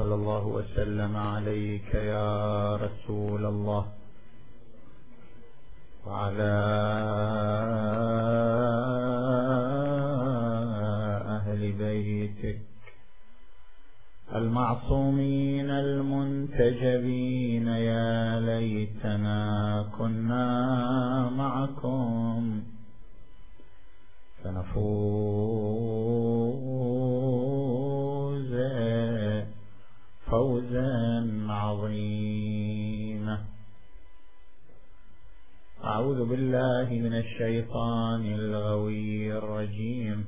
صلى الله وسلم عليك يا رسول الله وعلى أهل بيتك المعصومين المنتجبين يا ليتنا كنا معكم فنفوز أعوذ بالله من الشيطان الغوي الرجيم.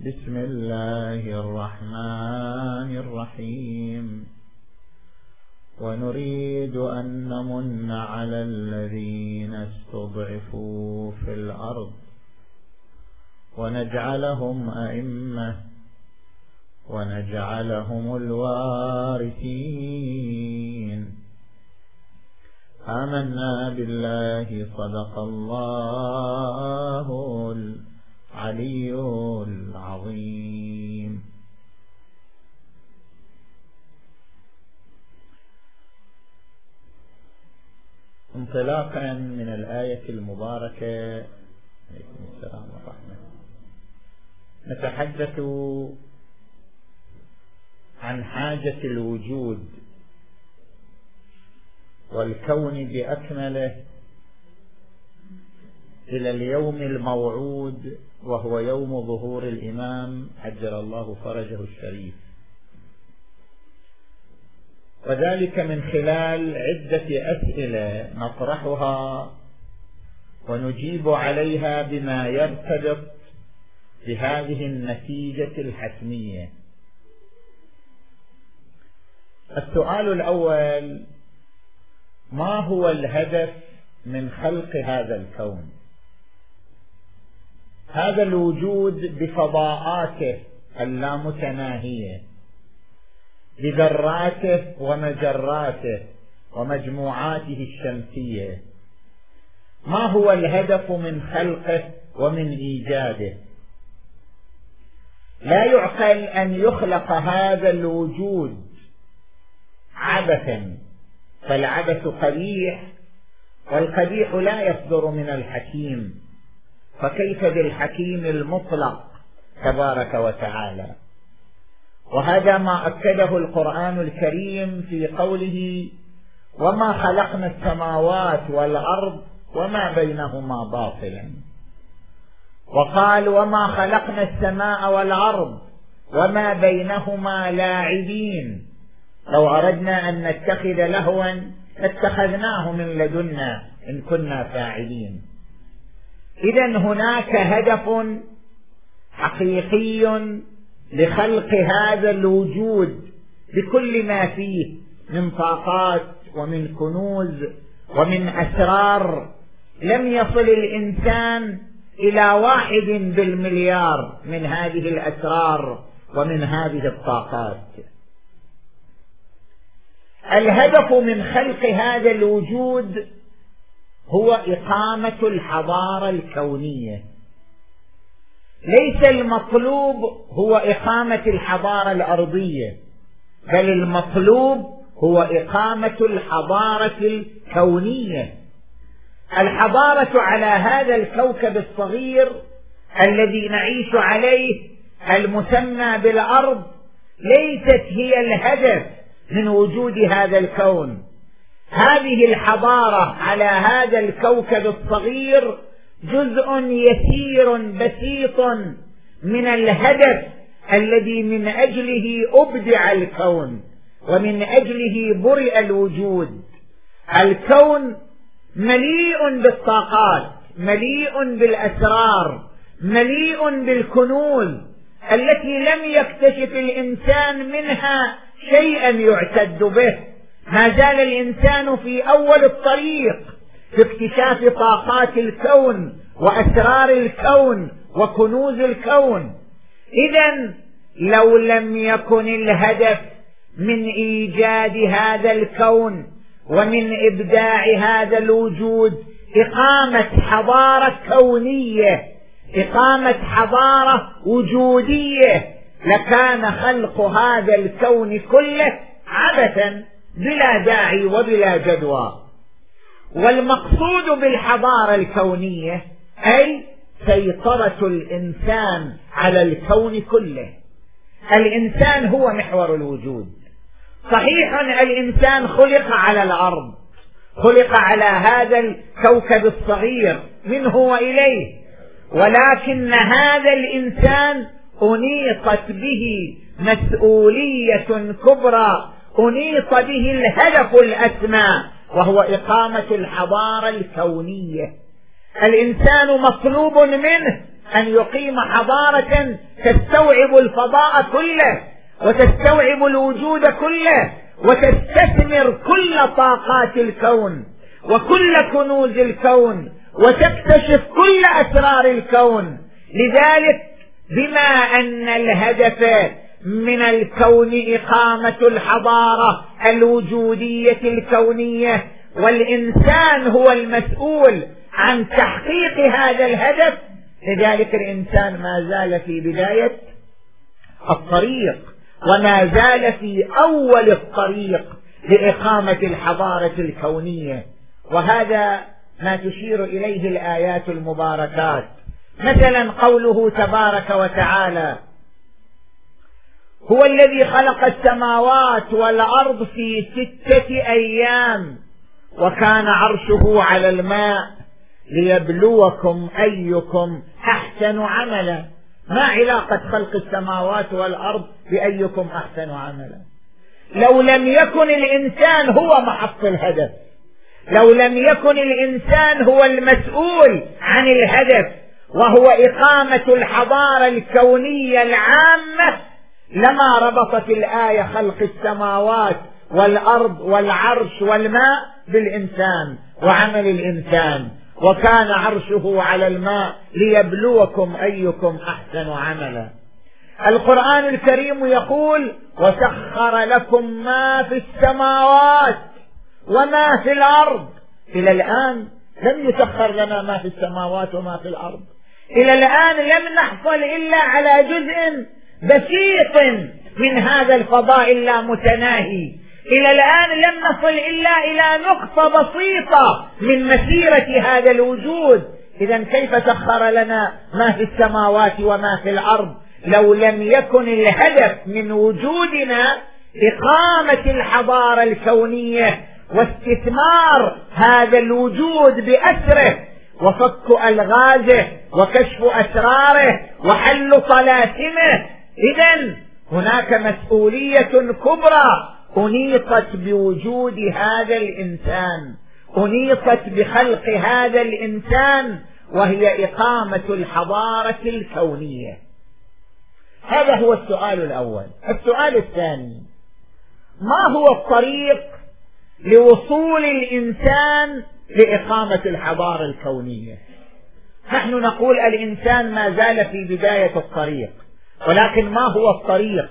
بسم الله الرحمن الرحيم. ونريد أن نمن على الذين استضعفوا في الأرض. ونجعلهم أئمة. ونجعلهم الوارثين. آمنا بالله صدق الله العلي العظيم. انطلاقا من الآية المباركة. عليكم السلام ورحمة نتحدث عن حاجة الوجود. والكون بأكمله إلى اليوم الموعود وهو يوم ظهور الإمام عجل الله فرجه الشريف. وذلك من خلال عدة أسئلة نطرحها ونجيب عليها بما يرتبط بهذه النتيجة الحتمية. السؤال الأول ما هو الهدف من خلق هذا الكون؟ هذا الوجود بفضاءاته اللامتناهية بذراته ومجراته ومجموعاته الشمسية. ما هو الهدف من خلقه ومن إيجاده؟ لا يعقل أن يخلق هذا الوجود عبثا. فالعبث قبيح والقبيح لا يصدر من الحكيم. فكيف بالحكيم المطلق تبارك وتعالى؟ وهذا ما أكده القرآن الكريم في قوله وما خلقنا السماوات والأرض وما بينهما باطلا. وقال وما خلقنا السماء والأرض وما بينهما لاعبين. لو أردنا أن نتخذ لهوا لاتخذناه من لدنا إن كنا فاعلين. إذا هناك هدف حقيقي لخلق هذا الوجود بكل ما فيه من طاقات ومن كنوز ومن أسرار. لم يصل الإنسان إلى واحد بالمليار من هذه الأسرار ومن هذه الطاقات. الهدف من خلق هذا الوجود هو إقامة الحضارة الكونية. ليس المطلوب هو إقامة الحضارة الأرضية بل المطلوب هو إقامة الحضارة الكونية. الحضارة على هذا الكوكب الصغير الذي نعيش عليه المسمى بالأرض ليست هي الهدف. من وجود هذا الكون. هذه الحضارة على هذا الكوكب الصغير جزء يسير بسيط من الهدف الذي من أجله أبدع الكون ومن أجله برئ الوجود. الكون مليء بالطاقات مليء بالأسرار مليء بالكنوز التي لم يكتشف الإنسان منها شيئا يعتد به. ما زال الإنسان في أول الطريق في اكتشاف طاقات الكون وأسرار الكون وكنوز الكون. إذا لو لم يكن الهدف من إيجاد هذا الكون ومن إبداع هذا الوجود إقامة حضارة كونية إقامة حضارة وجودية لكان خلق هذا الكون كله عبثا بلا داعي وبلا جدوى. والمقصود بالحضارة الكونية أي سيطرة الإنسان على الكون كله. الإنسان هو محور الوجود. صحيح الإنسان خلق على الأرض خلق على هذا الكوكب الصغير منه وإليه ولكن هذا الإنسان انيطت به مسؤولية كبرى أنيط به الهدف الأسمى وهو إقامة الحضارة الكونية. الإنسان مطلوب منه أن يقيم حضارة تستوعب الفضاء كله وتستوعب الوجود كله وتستثمر كل طاقات الكون وكل كنوز الكون وتكتشف كل أسرار الكون. لذلك بما أن الهدف من الكون إقامة الحضارة الوجودية الكونية والإنسان هو المسؤول عن تحقيق هذا الهدف. لذلك الإنسان ما زال في بداية الطريق وما زال في أول الطريق لإقامة الحضارة الكونية. وهذا ما تشير إليه الآيات المباركات. مثلا قوله تبارك وتعالى هو الذي خلق السماوات والأرض في ستة أيام وكان عرشه على الماء ليبلوكم أيكم أحسن عملا. ما علاقة خلق السماوات والأرض بأيكم أحسن عملا. لو لم يكن الإنسان هو محط الهدف. لو لم يكن الإنسان هو المسؤول عن الهدف. وهو إقامة الحضارة الكونية العامة لما ربطت الآية خلق السماوات والأرض والعرش والماء بالإنسان وعمل الإنسان. وكان عرشه على الماء ليبلوكم أيكم أحسن عملا. القرآن الكريم يقول وسخر لكم ما في السماوات وما في الأرض. إلى الآن لم يسخر لنا ما في السماوات وما في الأرض. إلى الآن لم نحصل إلا على جزء بسيط من هذا الفضاء اللامتناهي إلى الآن لم نصل إلا إلى نقطة بسيطة من مسيرة هذا الوجود. اذا كيف سخر لنا ما في السماوات وما في الأرض لو لم يكن الهدف من وجودنا إقامة الحضارة الكونية واستثمار هذا الوجود بأسره وفك ألغازه وكشف أسراره وحل طلاسمه اذا هناك مسؤولية كبرى انيطت بوجود هذا الإنسان انيطت بخلق هذا الإنسان وهي إقامة الحضارة الكونية. هذا هو السؤال الأول. السؤال الثاني ما هو الطريق لوصول الإنسان لإقامة الحضارة الكونية. نحن نقول الإنسان ما زال في بداية الطريق ولكن ما هو الطريق؟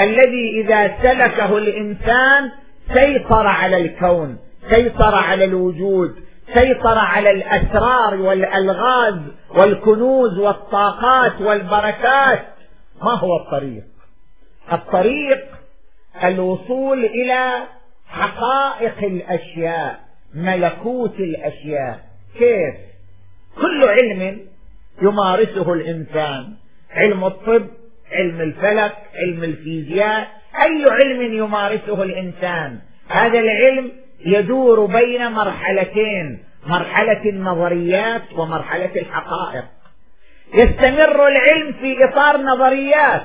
الذي إذا سلكه الإنسان سيطر على الكون سيطر على الوجود سيطر على الأسرار والألغاز والكنوز والطاقات والبركات. ما هو الطريق؟ الطريق الوصول إلى حقائق الأشياء. ملكوت الأشياء. كيف؟ كل علم يمارسه الإنسان. علم الطب علم الفلك علم الفيزياء أي علم يمارسه الإنسان. هذا العلم يدور بين مرحلتين مرحلة النظريات ومرحلة الحقائق. يستمر العلم في إطار نظريات.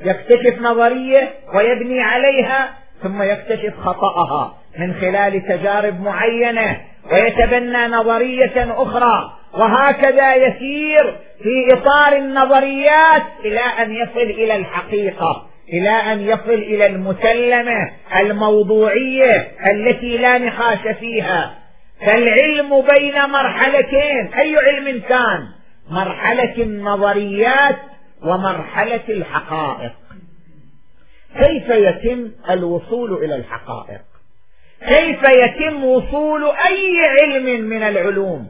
يكتشف نظرية ويبني عليها ثم يكتشف خطأها. من خلال تجارب معينة ويتبنى نظرية أخرى. وهكذا يسير في إطار النظريات إلى أن يصل إلى الحقيقة إلى أن يصل إلى المسلمة الموضوعية التي لا نقاش فيها. فالعلم بين مرحلتين. أي علم كان؟ مرحلة النظريات ومرحلة الحقائق. كيف يتم الوصول إلى الحقائق؟ كيف يتم وصول أي علم من العلوم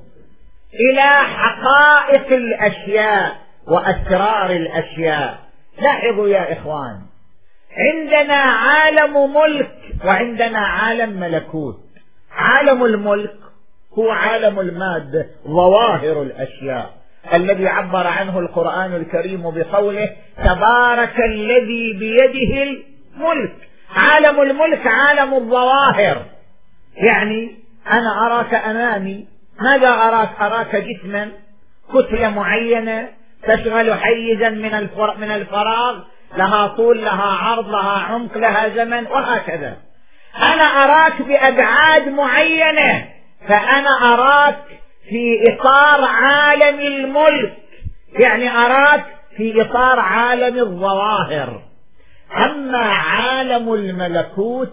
إلى حقائق الأشياء وأسرار الأشياء؟ لاحظوا يا إخوان عندنا عالم ملك وعندنا عالم ملكوت. عالم الملك هو عالم المادة ظواهر الأشياء. الذي عبر عنه القرآن الكريم بقوله تبارك الذي بيده الملك. عالم الملك عالم الظواهر. يعني أنا أراك أمامي. ماذا أراك؟ أراك جسما كتلة معينة تشغل حيزا من من الفراغ. لها طول لها عرض لها عمق لها زمن وهكذا. أنا أراك بأبعاد معينة. فأنا أراك في إطار عالم الملك. يعني أراك في إطار عالم الظواهر. أما عالم الملكوت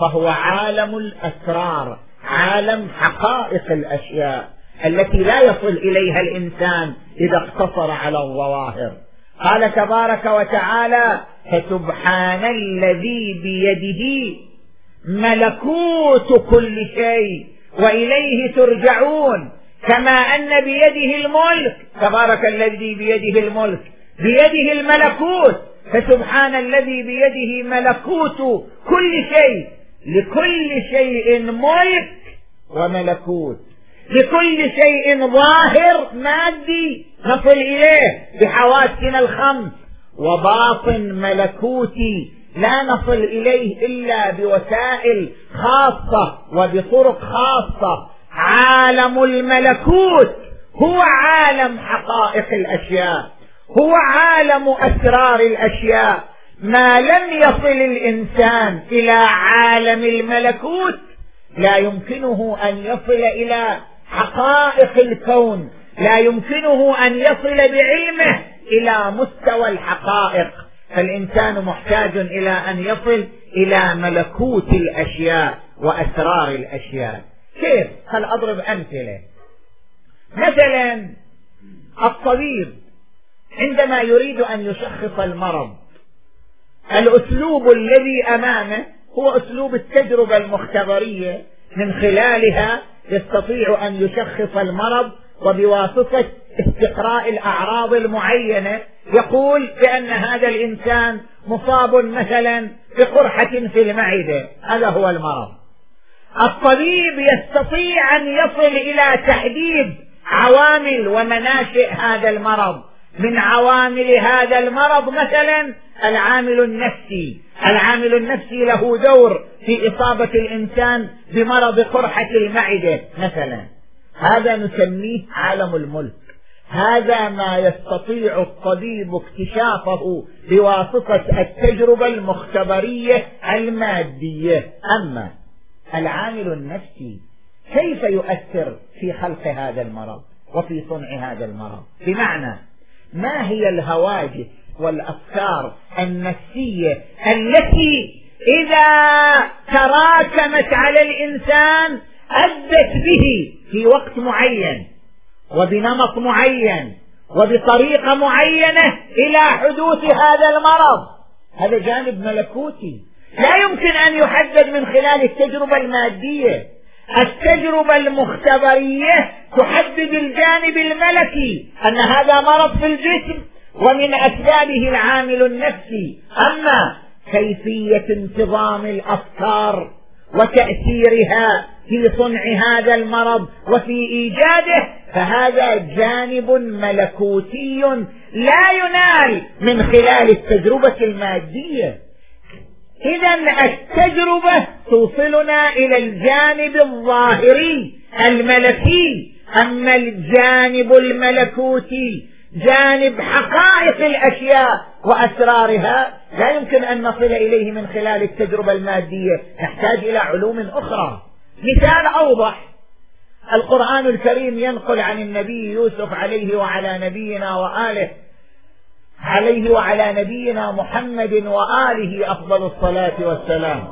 فهو عالم الأسرار عالم حقائق الأشياء التي لا يصل إليها الإنسان إذا اقتصر على الظواهر. قال تبارك وتعالى فسبحان الذي بيده ملكوت كل شيء وإليه ترجعون. كما أن بيده الملك تبارك الذي بيده الملك بيده الملكوت. فسبحان الذي بيده ملكوت كل شيء. لكل شيء ملك وملكوت. لكل شيء ظاهر مادي نصل إليه بحواسنا الخمس. وباطن ملكوتي لا نصل إليه إلا بوسائل خاصة وبطرق خاصة. عالم الملكوت هو عالم حقائق الأشياء. هو عالم أسرار الأشياء. ما لم يصل الإنسان إلى عالم الملكوت لا يمكنه أن يصل إلى حقائق الكون لا يمكنه أن يصل بعلمه إلى مستوى الحقائق. فالإنسان محتاج إلى أن يصل إلى ملكوت الأشياء وأسرار الأشياء. كيف؟ هل أضرب أمثلة؟ مثلا الطبيب. عندما يريد أن يشخص المرض الأسلوب الذي أمامه هو أسلوب التجربة المختبرية من خلالها يستطيع أن يشخص المرض وبواسطة استقراء الأعراض المعينة. يقول بأن هذا الإنسان مصاب مثلا بقرحة في المعدة هذا هو المرض. الطبيب يستطيع أن يصل إلى تحديد عوامل ومناشئ هذا المرض. من عوامل هذا المرض مثلا العامل النفسي. العامل النفسي له دور في إصابة الإنسان بمرض قرحة المعدة مثلا. هذا نسميه عالم الملك. هذا ما يستطيع الطبيب اكتشافه بواسطة التجربة المختبرية المادية. أما العامل النفسي كيف يؤثر في خلق هذا المرض وفي صنع هذا المرض؟ بمعنى ما هي الهواجس والأفكار النفسية التي إذا تراكمت على الإنسان أدت به في وقت معين وبنمط معين وبطريقة معينة إلى حدوث هذا المرض. هذا جانب ملكوتي. لا يمكن أن يحدد من خلال التجربة المادية. التجربة المختبرية تحدد الجانب الملكي أن هذا مرض في الجسم ومن أسبابه العامل النفسي. أما كيفية انتظام الأفكار وتأثيرها في صنع هذا المرض وفي إيجاده فهذا جانب ملكوتي لا ينال من خلال التجربة المادية. إذا التجربة توصلنا إلى الجانب الظاهري الملكي. أما الجانب الملكوتي جانب حقائق الأشياء وأسرارها لا يمكن أن نصل إليه من خلال التجربة المادية نحتاج إلى علوم أخرى. مثال أوضح. القرآن الكريم ينقل عن النبي يوسف عليه وعلى نبينا وآله عليه وعلى نبينا محمد وآله أفضل الصلاة والسلام.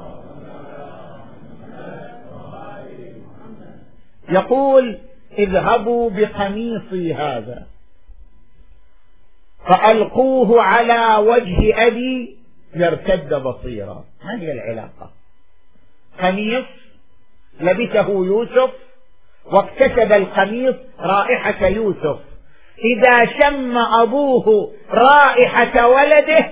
يقول اذهبوا بقميصي هذا. فألقوه على وجه أبي يرتد بصيرا. ما هي العلاقة. قميص لبسه يوسف واكتسب القميص رائحة يوسف. إذا شم أبوه رائحة ولده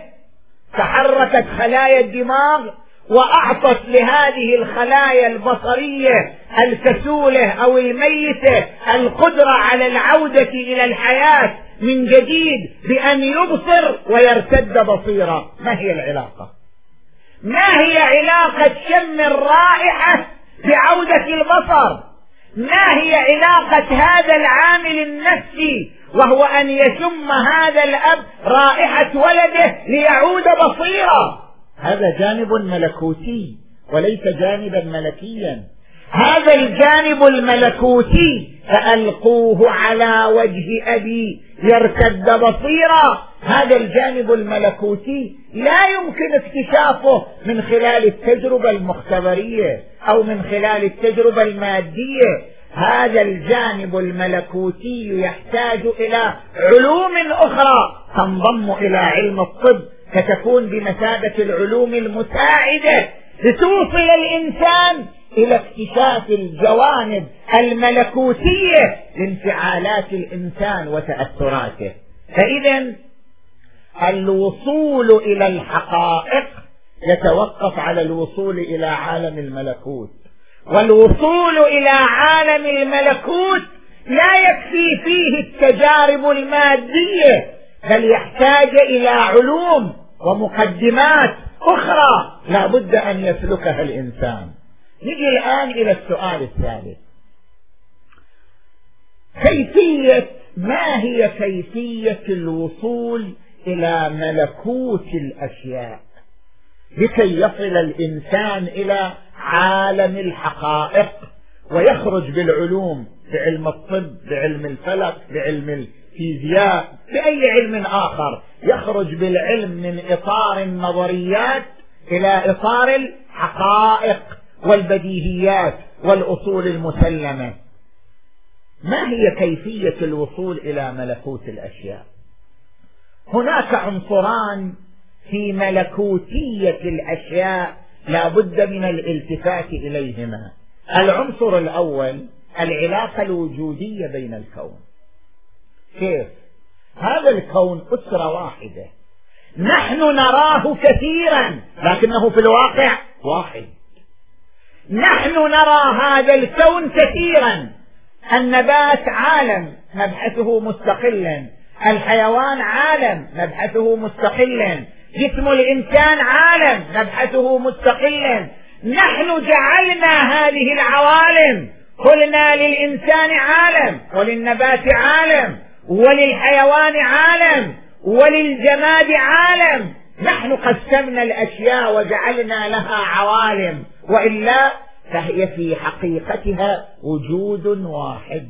تحركت خلايا الدماغ وأعطت لهذه الخلايا البصرية الكسولة أو الميتة القدرة على العودة إلى الحياة من جديد بأن يبصر ويرتد بصيرا. ما هي العلاقة؟ ما هي علاقة شم الرائحة بعودة البصر؟ ما هي علاقة هذا العامل النفسي وهو أن يشم هذا الأب رائحة ولده ليعود بصيرا؟ هذا جانب ملكوتي وليس جانبا ملكيا. هذا الجانب الملكوتي فألقوه على وجه أبي يرتد بصيرا. هذا الجانب الملكوتي لا يمكن اكتشافه من خلال التجربة المختبرية أو من خلال التجربة المادية. هذا الجانب الملكوتي يحتاج إلى علوم أخرى تنضم إلى علم الطب فتكون بمثابة العلوم المساعدة. لتوصل الإنسان إلى اكتشاف الجوانب الملكوتية لانفعالات الإنسان وتأثراته. فإذا الوصول إلى الحقائق يتوقف على الوصول إلى عالم الملكوت. والوصول إلى عالم الملكوت لا يكفي فيه التجارب المادية بل يحتاج إلى علوم ومقدمات أخرى لا بد أن يسلكها الإنسان. نجي الآن إلى السؤال الثالث. كيفية ما هي كيفية الوصول إلى ملكوت الأشياء؟ لكي يصل الإنسان إلى عالم الحقائق ويخرج بالعلوم بعلم الطب بعلم الفلك بعلم الفيزياء بأي علم آخر يخرج بالعلم من إطار النظريات إلى إطار الحقائق. والبديهيات والأصول المسلمة. ما هي كيفية الوصول إلى ملكوت الأشياء؟ هناك عنصران في ملكوتية الأشياء لا بد من الالتفات إليهما. العنصر الأول العلاقة الوجودية بين الكون. كيف؟ هذا الكون أسرة واحدة. نحن نراه كثيرا لكنه في الواقع واحد. نحن نرى هذا الكون كثيرا. النبات عالم نبحثه مستقلا. الحيوان عالم نبحثه مستقلا. جسم الإنسان عالم نبحثه مستقلا. نحن جعلنا هذه العوالم. قلنا للإنسان عالم وللنبات عالم وللحيوان عالم وللجماد عالم. نحن قسمنا الأشياء وجعلنا لها عوالم وإلا فهي في حقيقتها وجود واحد.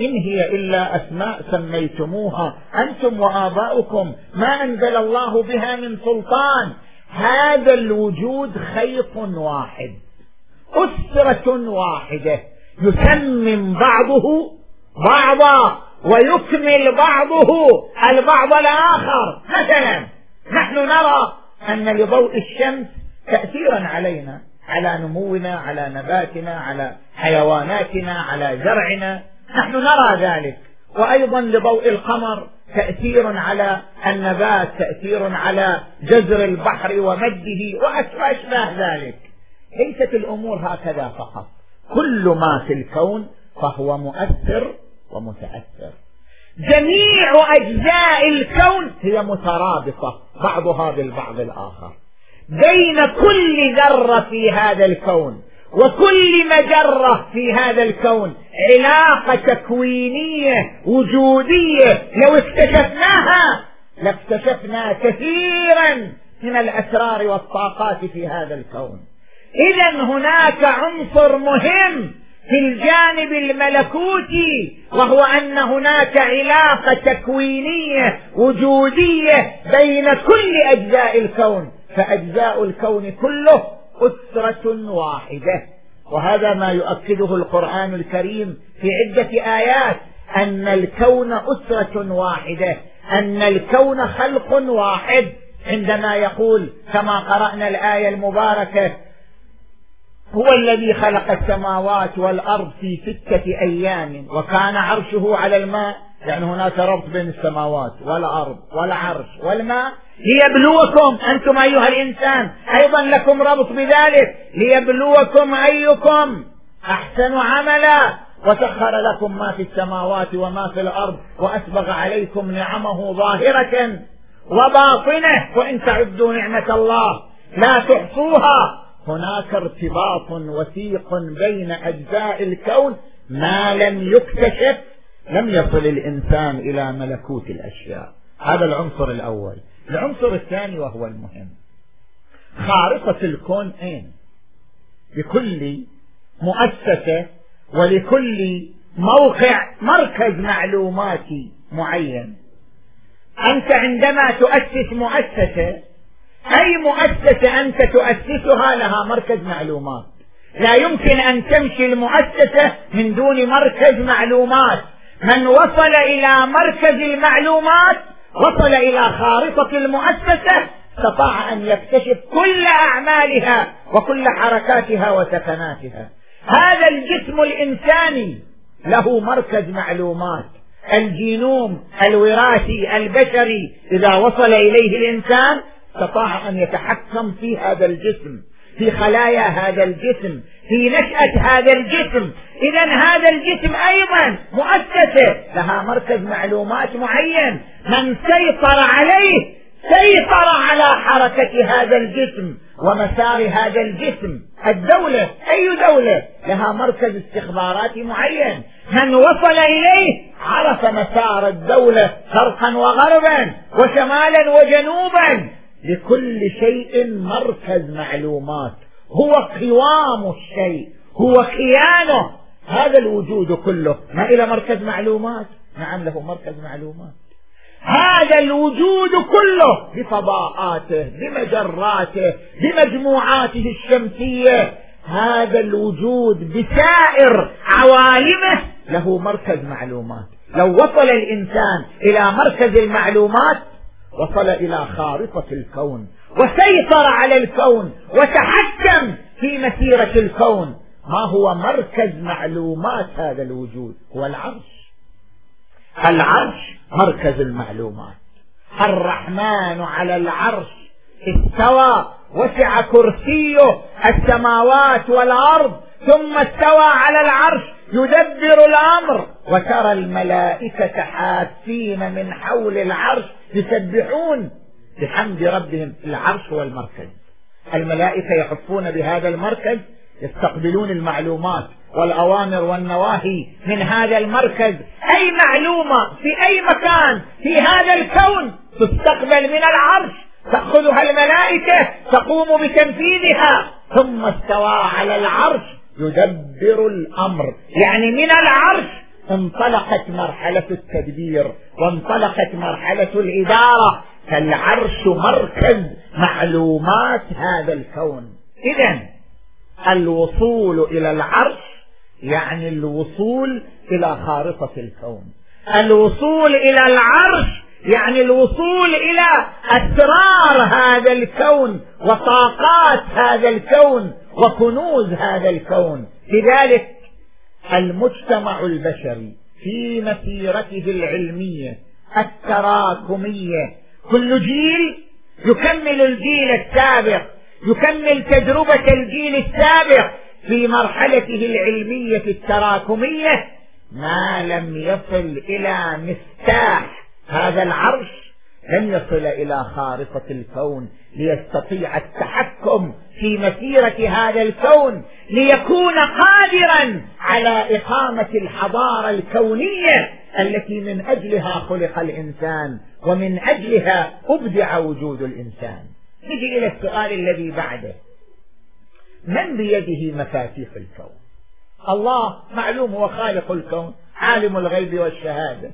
إن هي إلا أسماء سميتموها أنتم وآباؤكم ما أنزل الله بها من سلطان. هذا الوجود خيط واحد أسرة واحدة. يسمم بعضه بعضا ويكمل بعضه البعض الآخر. مثلا نحن نرى أن لضوء الشمس تأثيرا علينا على نمونا على نباتنا على حيواناتنا على زرعنا. نحن نرى ذلك. وأيضا لضوء القمر تأثير على النبات تأثير على جزر البحر ومده وأشباه ذلك. ليست الأمور هكذا فقط. كل ما في الكون فهو مؤثر ومتأثر. جميع أجزاء الكون هي مترابطة بعضها بالبعض الآخر. بين كل ذرة في هذا الكون وكل مجرة في هذا الكون علاقة تكوينية وجودية. لو اكتشفناها لاكتشفنا كثيرا من الأسرار والطاقات في هذا الكون. إذا هناك عنصر مهم في الجانب الملكوتي وهو أن هناك علاقة تكوينية وجودية بين كل أجزاء الكون فأجزاء الكون كله أسرة واحدة. وهذا ما يؤكده القرآن الكريم في عدة آيات أن الكون أسرة واحدة أن الكون خلق واحد عندما يقول كما قرأنا الآية المباركة هو الذي خلق السماوات والأرض في ستة أيام وكان عرشه على الماء. يعني هناك ربط بين السماوات والأرض والعرش والماء. ليبلوكم أنتم أيها الإنسان. أيضا لكم ربط بذلك. ليبلوكم أيكم. أحسن عملا. وسخر لكم ما في السماوات وما في الأرض وأسبغ عليكم نعمه ظاهرة وباطنة. وإن تعدوا نعمة الله لا تحصوها. هناك ارتباط وثيق بين أجزاء الكون ما لم يكتشف لم يصل الإنسان إلى ملكوت الأشياء. هذا العنصر الأول. العنصر الثاني وهو المهم. خارطة الكون أين؟ لكل مؤسسة ولكل موقع مركز معلوماتي معين. أنت عندما تؤسس مؤسسة أي مؤسسة أنت تؤسسها لها مركز معلومات. لا يمكن أن تمشي المؤسسة من دون مركز معلومات. من وصل إلى مركز المعلومات وصل إلى خارطة المؤسسة استطاع أن يكتشف كل أعمالها وكل حركاتها وسكناتها. هذا الجسم الإنساني له مركز معلومات. الجينوم الوراثي البشري إذا وصل إليه الإنسان استطاع أن يتحكم في هذا الجسم في خلايا هذا الجسم في نشأة هذا الجسم. إذا هذا الجسم أيضا مؤسسة لها مركز معلومات معين. من سيطر عليه سيطر على حركة هذا الجسم ومسار هذا الجسم. الدولة أي دولة؟ لها مركز استخباراتي معين. من وصل إليه عرف مسار الدولة شرقا وغربا وشمالا وجنوبا. لكل شيء مركز معلومات. هو قوام الشيء هو كيانه هذا الوجود كله. ما إلى مركز معلومات؟ نعم له مركز معلومات. هذا الوجود كله بفضاءاته بمجراته بمجموعاته الشمسية. هذا الوجود بسائر عوالمه له مركز معلومات. لو وصل الإنسان إلى مركز المعلومات وصل إلى خارطة الكون وسيطر على الكون وتحكم في مسيرة الكون. ما هو مركز معلومات هذا الوجود؟ هو العرش. العرش مركز المعلومات. الرحمن على العرش استوى وسع كرسيه السماوات والأرض ثم استوى على العرش يدبر الأمر. وترى الملائكة حافين من حول العرش يسبحون بحمد ربهم العرش هو المركز الملائكة يحفون بهذا المركز يستقبلون المعلومات والأوامر والنواهي من هذا المركز. أي معلومة في أي مكان في هذا الكون تستقبل من العرش؟ تأخذها الملائكة تقوم بتنفيذها. ثم استوى على العرش يدبر الأمر. يعني من العرش انطلقت مرحلة التدبير وانطلقت مرحلة الإدارة فالعرش مركز معلومات هذا الكون. إذا الوصول إلى العرش يعني الوصول إلى خارطة الكون. الوصول إلى العرش يعني الوصول إلى أسرار هذا الكون وطاقات هذا الكون وكنوز هذا الكون. لذلك المجتمع البشري في مسيرته العلمية التراكمية. كل جيل يكمل الجيل السابق يكمل تجربة الجيل السابق في مرحلته العلمية التراكمية. ما لم يصل إلى مفتاح هذا العرش لن يصل إلى خارطة الكون. ليستطيع التحكم في مسيرة هذا الكون ليكون قادرا على إقامة الحضارة الكونية التي من أجلها خلق الإنسان ومن أجلها أبدع وجود الإنسان. نجي إلى السؤال الذي بعده. من بيده مفاتيح الكون؟ الله معلوم هو خالق الكون عالم الغيب والشهادة.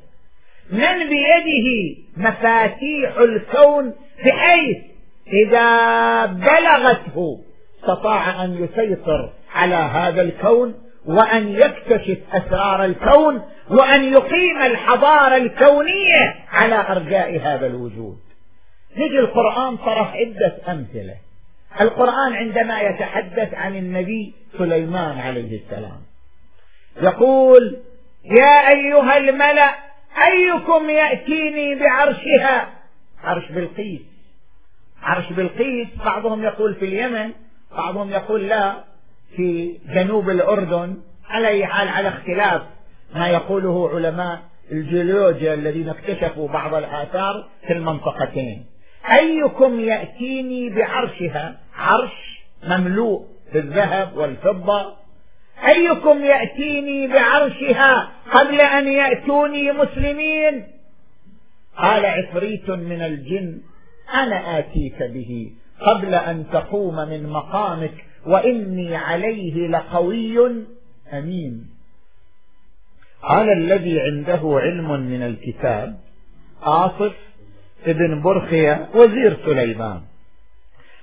من بيده مفاتيح الكون بحيث إذا بلغته استطاع أن يسيطر على هذا الكون وأن يكتشف أسرار الكون وأن يقيم الحضارة الكونية على أرجاء هذا الوجود. نجي القرآن طرح عدة أمثلة. القرآن عندما يتحدث عن النبي سليمان عليه السلام يقول يا أيها الملأ أيكم يأتيني بعرشها؟ عرش بلقيس. عرش بلقيس بعضهم يقول في اليمن بعضهم يقول لا في جنوب الأردن على أي حال على اختلاف ما يقوله علماء الجيولوجيا الذين اكتشفوا بعض الآثار في المنطقتين. أيكم يأتيني بعرشها؟ عرش مملوء بالذهب والفضة. أيكم يأتيني بعرشها قبل أن يأتوني مسلمين؟ قال عفريت من الجن أنا آتيك به قبل أن تقوم من مقامك وإني عليه لقوي أمين. قال الذي عنده علم من الكتاب آصف ابن برخية وزير سليمان.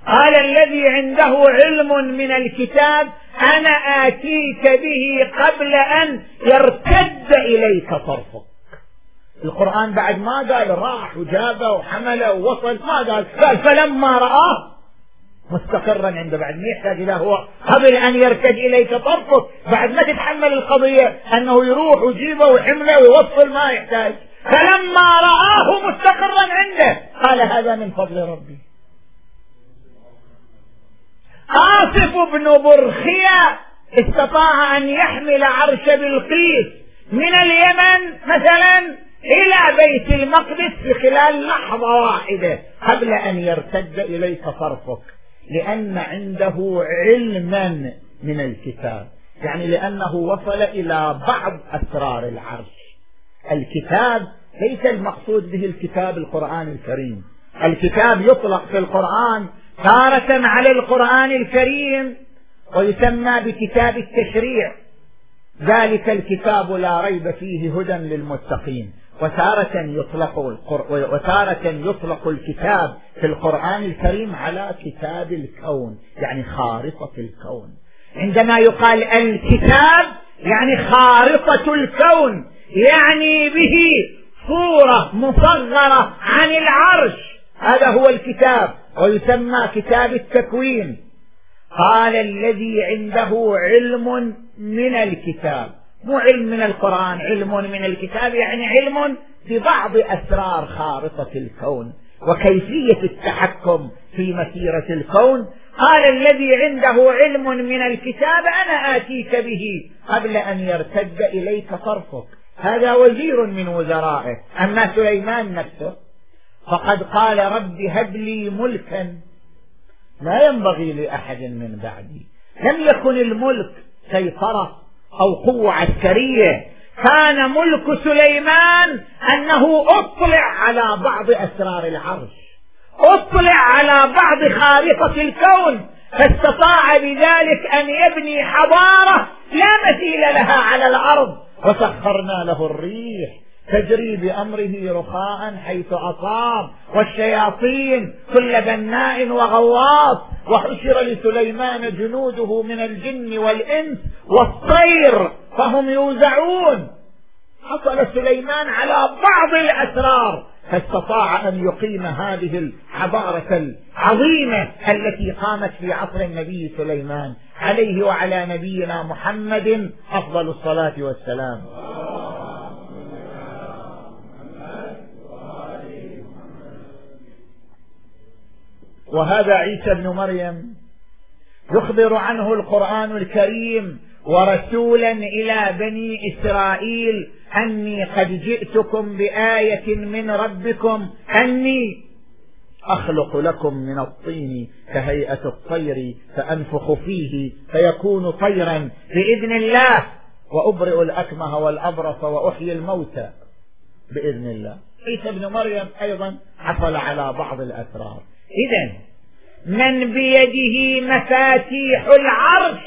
قال الذي عنده علم من الكتاب أنا آتيك به قبل أن يرتد إليك طرفك. القرآن بعد ما قال راح وجابه وحمله ووصل ما قال؟ قال فلما رآه مستقرا عنده. بعد ما يحتاج إلى هو قبل أن يرتد إليك طرفك بعد ما تتحمل القضية أنه يروح ويجيبه ويحمله ويوصل ما يحتاج. فلما رآه مستقرا عنده قال هذا من فضل ربي. آصف بن برخية استطاع أن يحمل عرش بلقيس من اليمن مثلا. إلى بيت المقدس في خلال لحظة واحدة قبل أن يرتد إليك طرفك لأن عنده علما من الكتاب يعني لأنه وصل إلى بعض أسرار العرش. الكتاب ليس المقصود به الكتاب القرآن الكريم. الكتاب يطلق في القرآن تارة على القرآن الكريم ويسمى بكتاب التشريع. ذلك الكتاب لا ريب فيه هدى للمتقين. وتارة يطلق وتارة يطلق الكتاب في القرآن الكريم على كتاب الكون يعني خارطة الكون. عندما يقال الكتاب يعني خارطة الكون يعني به صورة مصغرة عن العرش. هذا هو الكتاب ويسمى كتاب التكوين. قال الذي عنده علم من الكتاب. مو علم من القرآن علم من الكتاب يعني علم ببعض أسرار خارطة الكون وكيفية التحكم في مسيرة الكون. قال الذي عنده علم من الكتاب أنا آتيك به قبل أن يرتد إليك طرفك. هذا وزير من وزرائه. أما سليمان نفسه فقد قال رب هب لي ملكا. لا ينبغي لأحد من بعدي. لم يكن الملك سيطرة. أو قوة عسكرية. كان ملك سليمان أنه أطلع على بعض أسرار العرش. أطلع على بعض خارطة الكون. فاستطاع بذلك أن يبني حضارة لا مثيل لها على الأرض. وسخرنا له الريح. تجري بأمره رخاء حيث أصاب والشياطين كل بناء وغواص وحشر لسليمان جنوده من الجن والإنس والطير فهم يوزعون. حصل سليمان على بعض الأسرار فاستطاع أن يقيم هذه الحضارة العظيمة التي قامت في عصر النبي سليمان عليه وعلى نبينا محمد أفضل الصلاة والسلام. وهذا عيسى ابن مريم يخبر عنه القرآن الكريم ورسولا إلى بني إسرائيل أني قد جئتكم بآية من ربكم أني أخلق لكم من الطين كهيئة الطير فأنفخ فيه فيكون طيرا بإذن الله وأبرئ الأكمه والأبرص وأحيي الموتى بإذن الله. عيسى ابن مريم أيضا حصل على بعض الأسرار. إذا من بيده مفاتيح العرش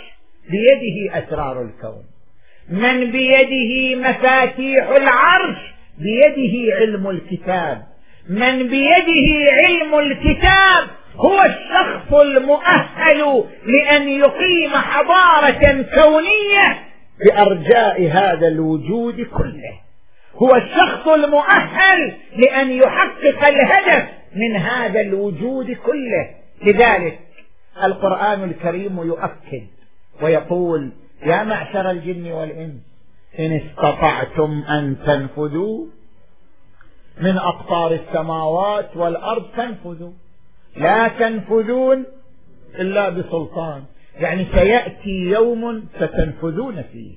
بيده أسرار الكون. من بيده مفاتيح العرش بيده علم الكتاب. من بيده علم الكتاب هو الشخص المؤهل لأن يقيم حضارة كونية بأرجاء هذا الوجود كله. هو الشخص المؤهل لأن يحقق الهدف من هذا الوجود كله. لذلك القرآن الكريم يؤكد ويقول يا معشر الجن والإنس إن استطعتم أن تنفذوا من أقطار السماوات والأرض فانفذوا لا تنفذون إلا بسلطان. يعني سيأتي يوم ستنفذون فيه.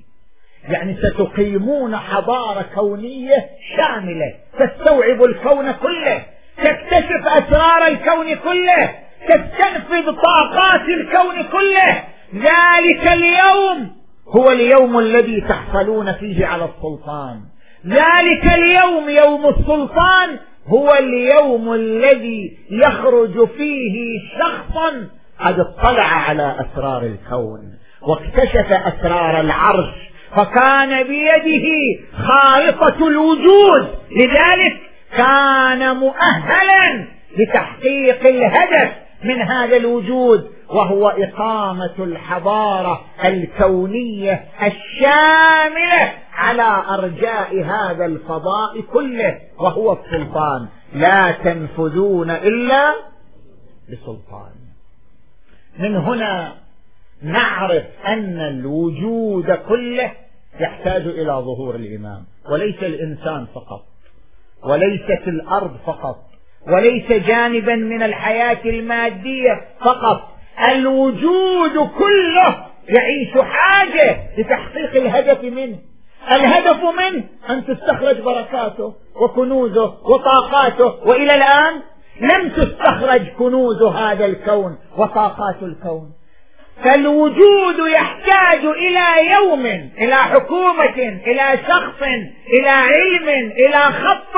يعني ستقيمون حضارة كونية شاملة تستوعب الكون كله. تكتشف أسرار الكون كله تستنفذ طاقات الكون كله. ذلك اليوم هو اليوم الذي تحصلون فيه على السلطان. ذلك اليوم يوم السلطان هو اليوم الذي يخرج فيه شخصا قد اطلع على أسرار الكون واكتشف أسرار العرش. فكان بيده خارطة الوجود. لذلك كان مؤهلا لتحقيق الهدف من هذا الوجود وهو إقامة الحضارة الكونية الشاملة على أرجاء هذا الفضاء كله وهو السلطان. لا تنفذون إلا بسلطان. من هنا نعرف أن الوجود كله يحتاج إلى ظهور الإمام وليس الإنسان فقط. وليست الأرض فقط وليس جانبا من الحياة المادية فقط الوجود كله يعيش حاجة لتحقيق الهدف منه. الهدف منه أن تستخرج بركاته وكنوزه وطاقاته وإلى الآن لم تستخرج كنوز هذا الكون وطاقات الكون. فالوجود يحتاج إلى يوم إلى حكومة إلى شخص إلى علم إلى خط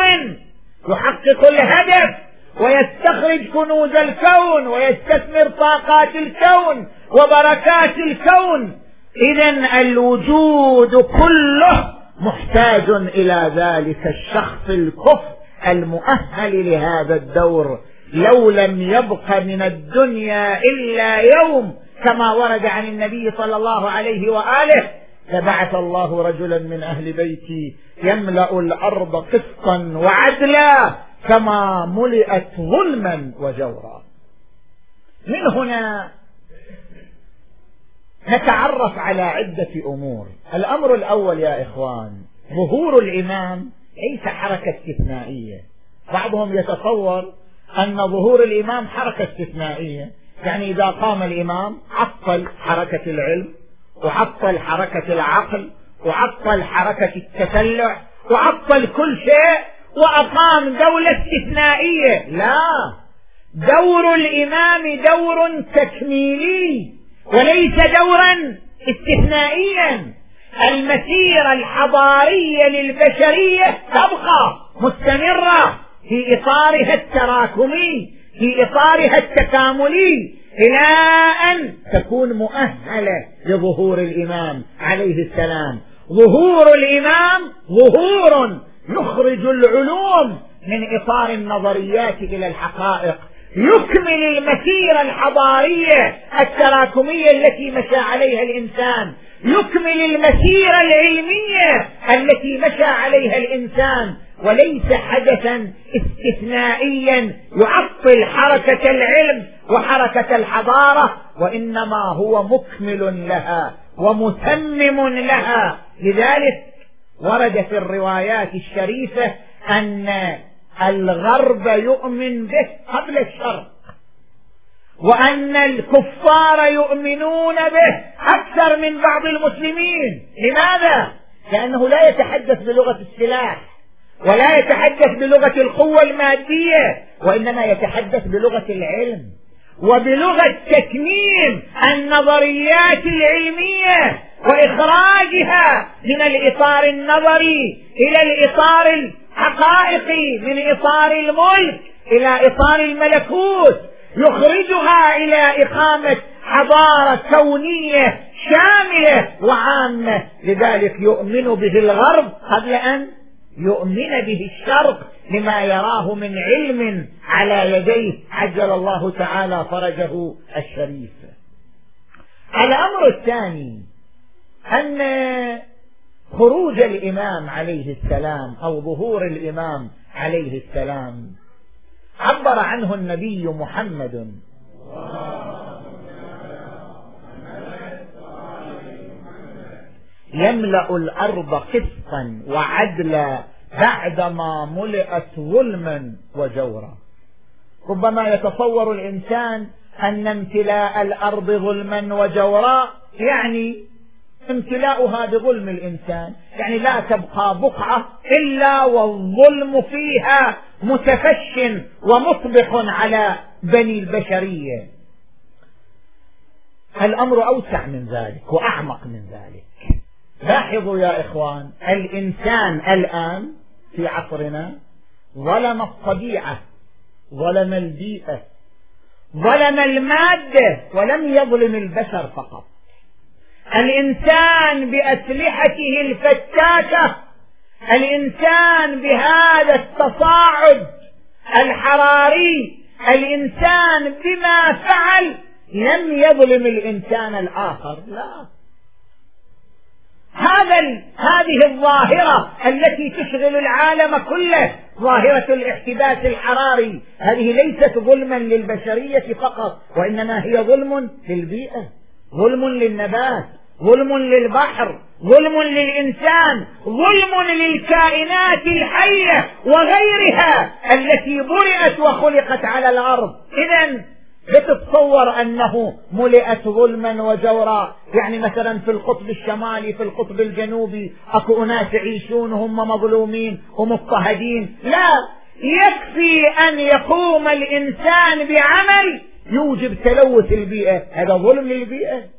يحقق الهدف ويستخرج كنوز الكون ويستثمر طاقات الكون وبركات الكون. إذا الوجود كله محتاج إلى ذلك الشخص الكف المؤهل لهذا الدور. لو لم يبق من الدنيا إلا يوم كما ورد عن النبي صلى الله عليه وآله لبعث الله رجلا من أهل بيتي يملأ الأرض قسطا وعدلا كما ملئت ظلما وجورا. من هنا نتعرف على عدة أمور. الأمر الأول يا إخوان ظهور الإمام ليس حركة استثنائية. بعضهم يتصور أن ظهور الإمام حركة استثنائية. يعني إذا قام الإمام عطل حركة العلم وعطل حركة العقل وعطل حركة التسلع وعطل كل شيء وأقام دولة استثنائية. لا دور الإمام دور تكميلي وليس دورا استثنائيا. المسيرة الحضارية للبشرية تبقى مستمرة في إطارها التراكمي. في إطارها التكاملي إلى أن تكون مؤهلة لظهور الإمام عليه السلام. ظهور الإمام ظهور يخرج العلوم من إطار النظريات إلى الحقائق. يكمل المسيرة الحضارية التراكمية التي مشى عليها الإنسان. يكمل المسيرة العلمية التي مشى عليها الإنسان. وليس حدثا استثنائيا يعطل حركة العلم وحركة الحضارة وإنما هو مكمل لها ومتمم لها. لذلك ورد في الروايات الشريفة أن الغرب يؤمن به قبل الشرق وأن الكفار يؤمنون به أكثر من بعض المسلمين. لماذا؟ لأنه لا يتحدث بلغة السلاح. ولا يتحدث بلغة القوة المادية وإنما يتحدث بلغة العلم. وبلغة تكميم النظريات العلمية وإخراجها من الإطار النظري إلى الإطار الحقائقي من إطار الملك إلى إطار الملكوت. يخرجها إلى إقامة حضارة كونية شاملة وعامة. لذلك يؤمن به الغرب قبل أن يؤمن به الشرق لما يراه من علم على يديه. عجل الله تعالى فرجه الشريف. الأمر الثاني أن خروج الإمام عليه السلام أو ظهور الإمام عليه السلام عبر عنه النبي محمد. يملأ الأرض قسطا وعدلا بعدما ملئت ظلما وجورا. ربما يتصور الإنسان أن امتلاء الأرض ظلما وجورا يعني امتلاؤها بظلم الإنسان يعني لا تبقى بقعة إلا والظلم فيها متفش ومطبق على بني البشرية. الأمر أوسع من ذلك وأعمق من ذلك. لاحظوا يا إخوان الإنسان الآن في عصرنا ظلم الطبيعة ظلم البيئة ظلم المادة ولم يظلم البشر فقط. الإنسان بأسلحته الفتاكة الإنسان بهذا التصاعد الحراري الإنسان بما فعل لم يظلم الإنسان الآخر لا. هذا هذه الظاهرة التي تشغل العالم كله. ظاهرة الاحتباس الحراري. هذه ليست ظلما للبشرية فقط وإنما هي ظلم للبيئة ظلم للنبات ظلم للبحر ظلم للإنسان ظلم للكائنات الحية وغيرها التي برئت وخلقت على الأرض. إذا بتتصور أنه ملئت ظلما وجورا. يعني مثلا في القطب الشمالي في القطب الجنوبي أكو أناس يعيشون هم مظلومين ومضطهدين لا يكفي أن يقوم الإنسان بعمل يوجب تلوث البيئة. هذا ظلم للبيئة.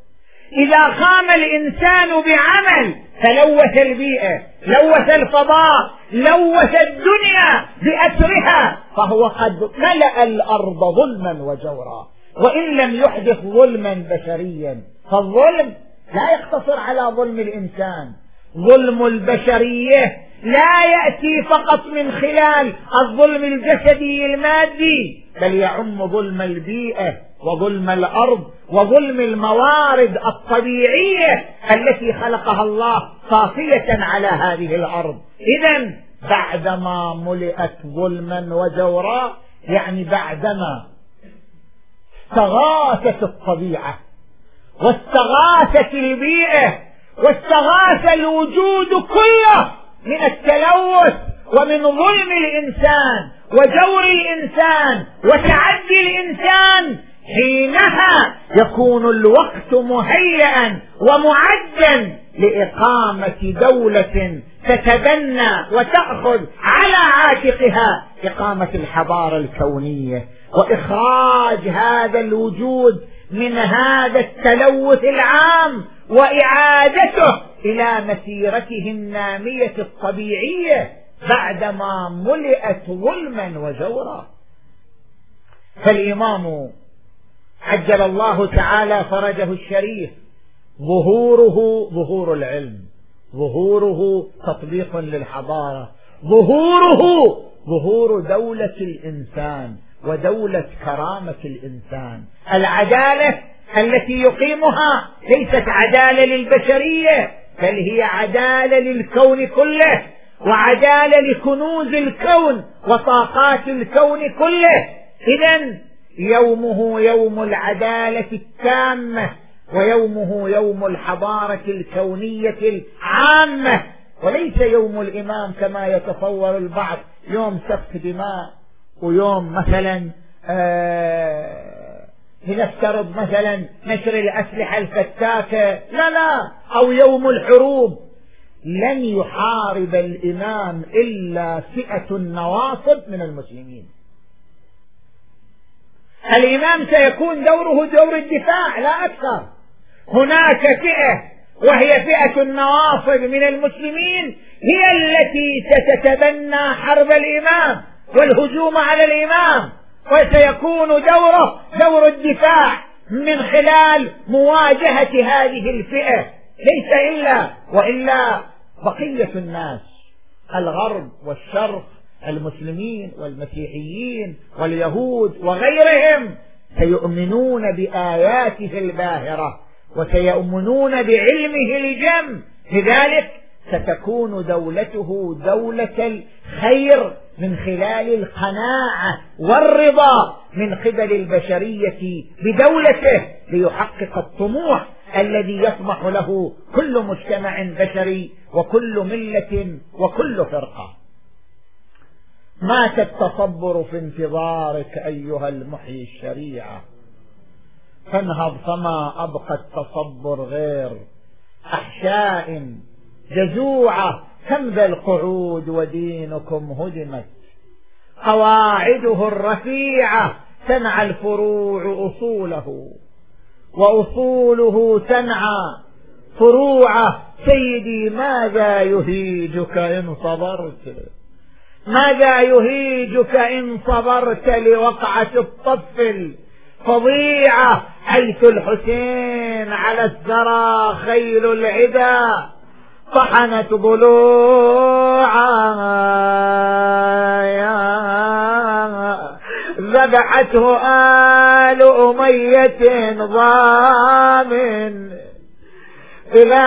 إذا قام الإنسان بعمل تلوث البيئة لوث الفضاء لوث الدنيا بأسرها فهو قد ملأ الأرض ظلما وجورا. وإن لم يحدث ظلما بشريا فالظلم لا يقتصر على ظلم الإنسان. ظلم البشرية لا يأتي فقط من خلال الظلم الجسدي المادي بل يعم ظلم البيئة وظلم الأرض وظلم الموارد الطبيعية التي خلقها الله صافية على هذه الأرض. إذا بعدما ملئت ظلما وجورا يعني بعدما استغاثت الطبيعة واستغاثت البيئة واستغاث الوجود كله من التلوث ومن ظلم الإنسان وجور الإنسان وتعدي الإنسان حينها يكون الوقت مهيئا ومعدا لإقامة دولة تتبنى وتأخذ على عاتقها إقامة الحضارة الكونية وإخراج هذا الوجود من هذا التلوث العام وإعادته إلى مسيرته النامية الطبيعية بعدما ملئت ظلما وجورا. فالإمام عجل الله تعالى فرجه الشريف. ظهوره ظهور العلم. ظهوره تطبيق للحضارة. ظهوره ظهور دولة الإنسان ودولة كرامة الإنسان. العدالة التي يقيمها ليست عدالة للبشرية بل هي عدالة للكون كله وعدالة لكنوز الكون وطاقات الكون كله. إذا يومه يوم العدالة التامة ويومه يوم الحضارة الكونية العامة. وليس يوم الإمام كما يتصور البعض يوم سفك دماء ويوم مثلا آه لنفترض مثلا نشر الأسلحة الفتاكة. لا لا أو يوم الحروب. لن يحارب الإمام إلا فئة النواصب من المسلمين. الإمام سيكون دوره دور الدفاع لا أكثر. هناك فئة وهي فئة النواصب من المسلمين هي التي ستتبنى حرب الإمام والهجوم على الإمام وسيكون دوره دور الدفاع من خلال مواجهة هذه الفئة. ليس إلا وإلا بقية الناس الغرب والشرق المسلمين والمسيحيين واليهود وغيرهم سيؤمنون بآياته الباهرة وسيؤمنون بعلمه الجم. لذلك ستكون دولته دولة الخير من خلال القناعة والرضا من قبل البشرية بدولته ليحقق الطموح الذي يطمح له كل مجتمع بشري وكل ملة وكل فرقة. مات التصبر في انتظارك أيها المحيي الشريعة. فانهض فما أبقى التصبر غير أحشاء جزوعة. كم ذا القعود ودينكم هدمت. قواعده الرفيعة تنعى الفروع أصوله. وأصوله تنعى فروعه سيدي ماذا يهيجك إن صبرت؟ ماذا يهيجك إن صبرت لوقعة الطف الفظيعة حيث الحسين على الثرى خيل العدا طحنت ضلوعا ذبحته آل أمية ضامن إلى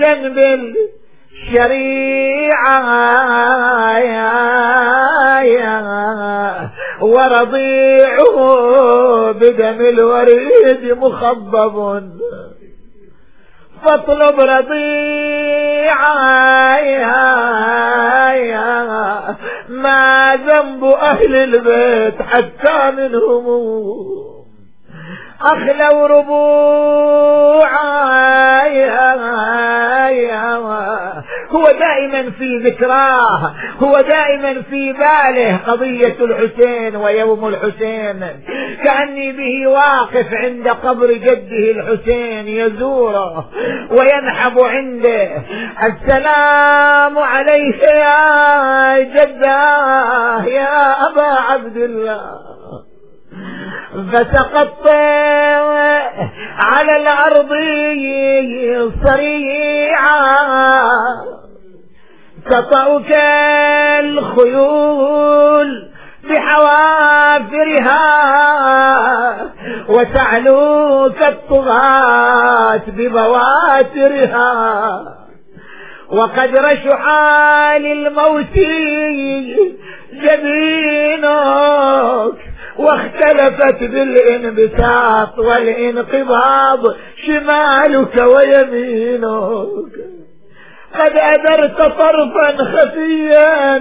جنب الشريعة ورضيعه بدم الوريد مخضب. فاطلب رضيعا ما ذنب أهل البيت حتى منهم. أخلوا ربوعا هو دائما في ذكراه هو دائما في باله قضية الحسين ويوم الحسين. كأني به واقف عند قبر جده الحسين يزوره وينحب عنده. السلام عليك يا جداه يا أبا عبد الله. فسقطت على الأرض صريعا. تطأك الخيول بحوافرها وتعلوك الطغاة ببواترها وقد رشحا للموت جبينك واختلفت بالانبساط والانقباض شمالك ويمينك قد أدرت طرفا خفيا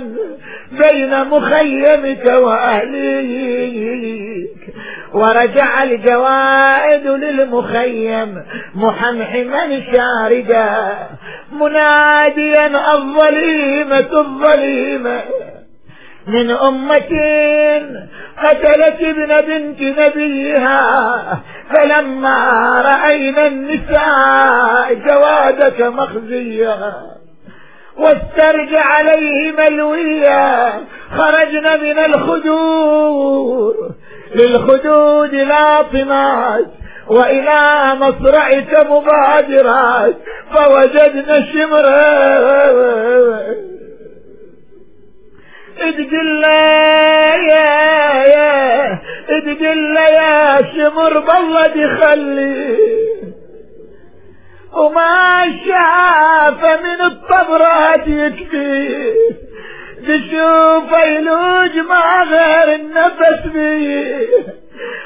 بين مخيمك وأهليك ورجع الجوائد للمخيم محمحما شاردا مناديا الظليمة الظليمة. من أمة قتلت ابن بنت نبيها فلما رأينا النساء جوادك مخزيا واسترجع عليه ملويا خرجنا من الخدود. للخدود لاطمات وإلى مصرعك مبادرات فوجدنا شمرا ادقل يا يا يا شمر بالله دخلي. وما شاف من الطبرات يكفي تشوف يلوج ما غير النفس بيه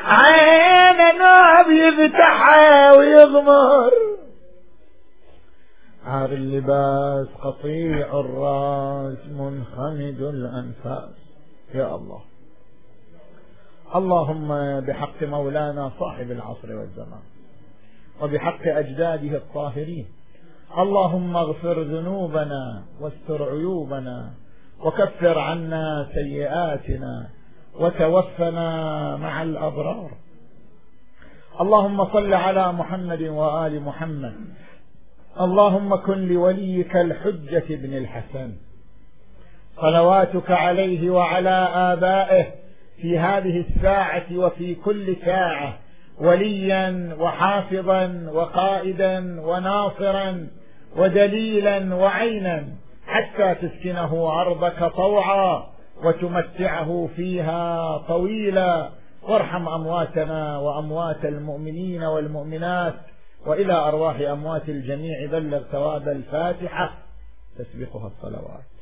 عين نوب يفتحها ويغمر. عار اللباس قطيع الراس منخمد الأنفاس. يا الله. اللهم بحق مولانا صاحب العصر والزمان وبحق أجداده الطاهرين. اللهم اغفر ذنوبنا واستر عيوبنا وكفر عنا سيئاتنا وتوفنا مع الأبرار. اللهم صل على محمد وآل محمد اللهم كن لوليك الحجة بن الحسن. صلواتك عليه وعلى آبائه في هذه الساعة وفي كل ساعة وليا وحافظا وقائدا وناصرا ودليلا وعينا حتى تسكنه أرضك طوعا وتمتعه فيها طويلا. وارحم أمواتنا وأموات المؤمنين والمؤمنات. وإلى أرواح أموات الجميع بلغ ثواب الفاتحة. تسبقها الصلوات.